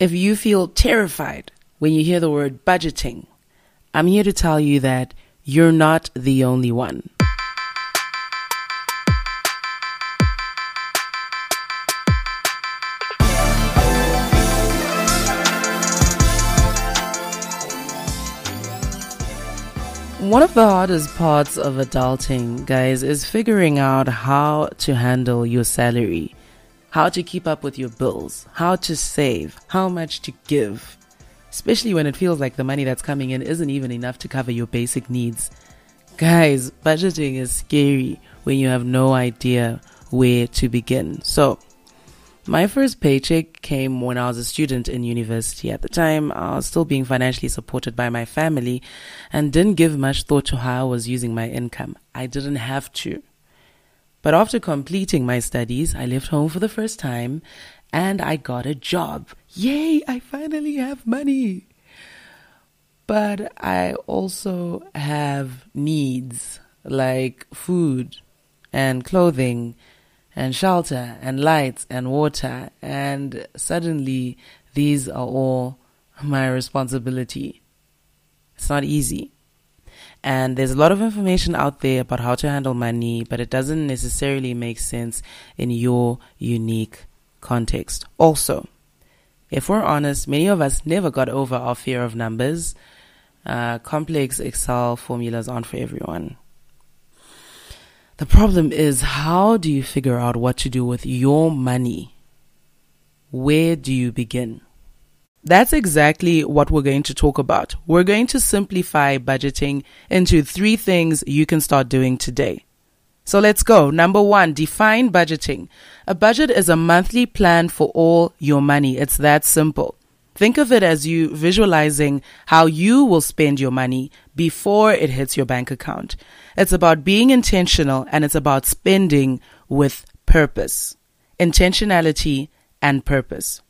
If you feel terrified when you hear the word budgeting, I'm here to tell you that you're not the only one. One of the hardest parts of adulting, guys, is figuring out how to handle your salary how to keep up with your bills, how to save, how much to give, especially when it feels like the money that's coming in isn't even enough to cover your basic needs. Guys, budgeting is scary when you have no idea where to begin. So, my first paycheck came when I was a student in university. At the time, I was still being financially supported by my family and didn't give much thought to how I was using my income. I didn't have to. But after completing my studies, I left home for the first time and I got a job. Yay, I finally have money. But I also have needs like food and clothing and shelter and lights and water. And suddenly, these are all my responsibility. It's not easy. And there's a lot of information out there about how to handle money, but it doesn't necessarily make sense in your unique context. Also, if we're honest, many of us never got over our fear of numbers. Uh, complex Excel formulas aren't for everyone. The problem is, how do you figure out what to do with your money? Where do you begin? That's exactly what we're going to talk about. We're going to simplify budgeting into three things you can start doing today. So let's go. Number one, define budgeting. A budget is a monthly plan for all your money. It's that simple. Think of it as you visualizing how you will spend your money before it hits your bank account. It's about being intentional and it's about spending with purpose. Intentionality and purpose.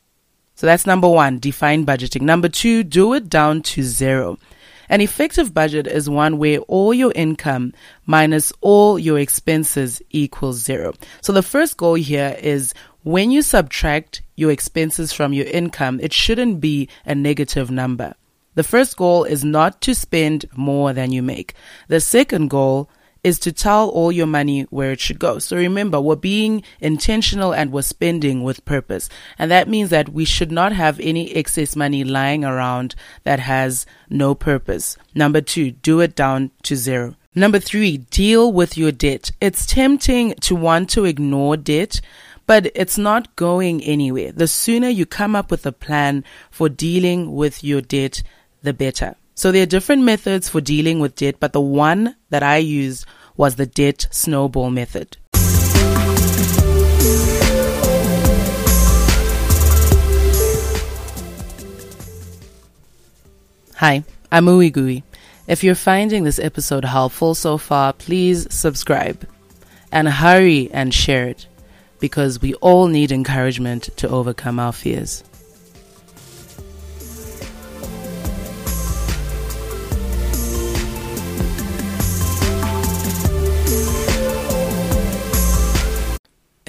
So that's number one, define budgeting. Number two, do it down to zero. An effective budget is one where all your income minus all your expenses equals zero. So the first goal here is when you subtract your expenses from your income, it shouldn't be a negative number. The first goal is not to spend more than you make. The second goal is to tell all your money where it should go. So remember, we're being intentional and we're spending with purpose. And that means that we should not have any excess money lying around that has no purpose. Number two, do it down to zero. Number three, deal with your debt. It's tempting to want to ignore debt, but it's not going anywhere. The sooner you come up with a plan for dealing with your debt, the better. So there are different methods for dealing with debt, but the one that I used was the debt snowball method. Hi, I'm Uwi Gui. If you're finding this episode helpful so far, please subscribe and hurry and share it because we all need encouragement to overcome our fears.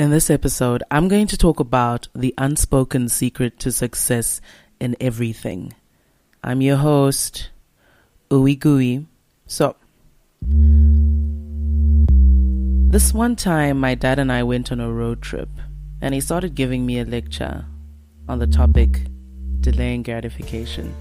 In this episode, I'm going to talk about the unspoken secret to success in everything. I'm your host, Gui. So, this one time, my dad and I went on a road trip, and he started giving me a lecture on the topic delaying gratification.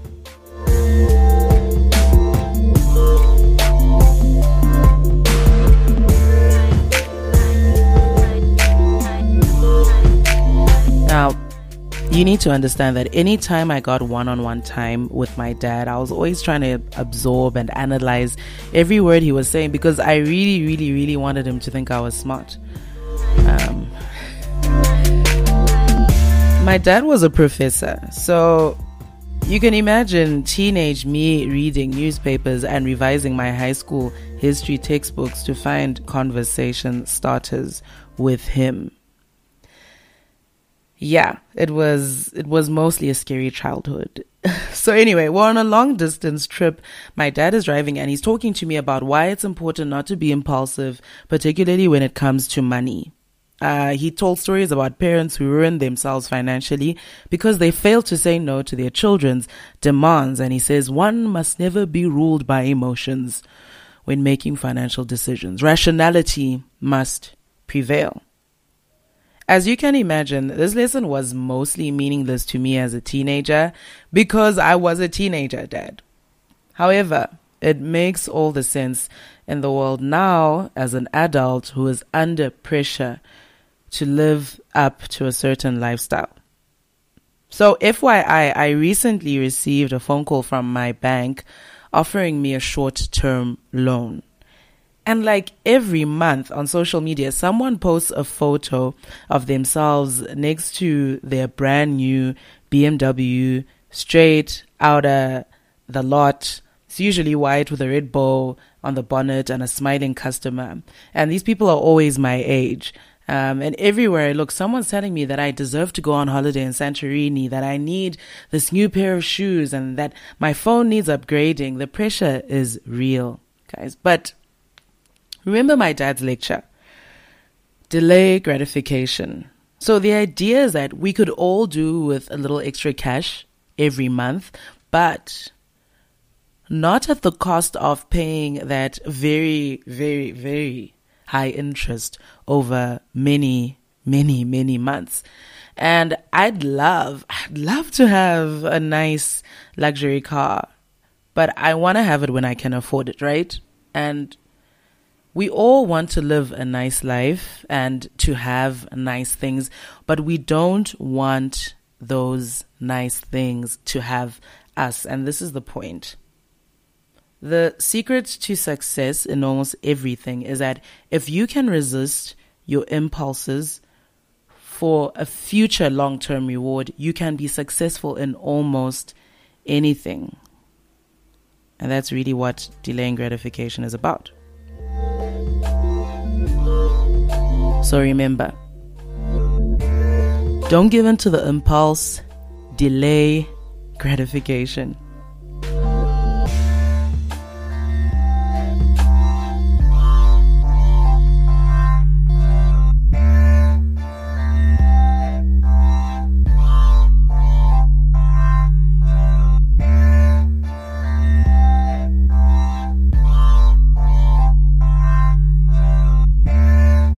You need to understand that anytime I got one on one time with my dad, I was always trying to absorb and analyze every word he was saying because I really, really, really wanted him to think I was smart. Um, my dad was a professor, so you can imagine teenage me reading newspapers and revising my high school history textbooks to find conversation starters with him yeah, it was it was mostly a scary childhood. so anyway, we're on a long distance trip. My dad is driving and he's talking to me about why it's important not to be impulsive, particularly when it comes to money. Uh, he told stories about parents who ruined themselves financially because they failed to say no to their children's demands. And he says one must never be ruled by emotions when making financial decisions. Rationality must prevail. As you can imagine, this lesson was mostly meaningless to me as a teenager because I was a teenager dad. However, it makes all the sense in the world now as an adult who is under pressure to live up to a certain lifestyle. So, FYI, I recently received a phone call from my bank offering me a short term loan. And like every month on social media, someone posts a photo of themselves next to their brand new BMW, straight out of the lot. It's usually white with a red bow on the bonnet and a smiling customer. And these people are always my age. Um, and everywhere I look, someone's telling me that I deserve to go on holiday in Santorini, that I need this new pair of shoes, and that my phone needs upgrading. The pressure is real, guys. But remember my dad's lecture delay gratification. So the idea is that we could all do with a little extra cash every month, but not at the cost of paying that very, very, very high interest over many, many, many months. And I'd love, I'd love to have a nice luxury car, but I want to have it when I can afford it, right? And we all want to live a nice life and to have nice things, but we don't want those nice things to have us. And this is the point. The secret to success in almost everything is that if you can resist your impulses for a future long term reward, you can be successful in almost anything. And that's really what delaying gratification is about. So remember, don't give in to the impulse, delay gratification.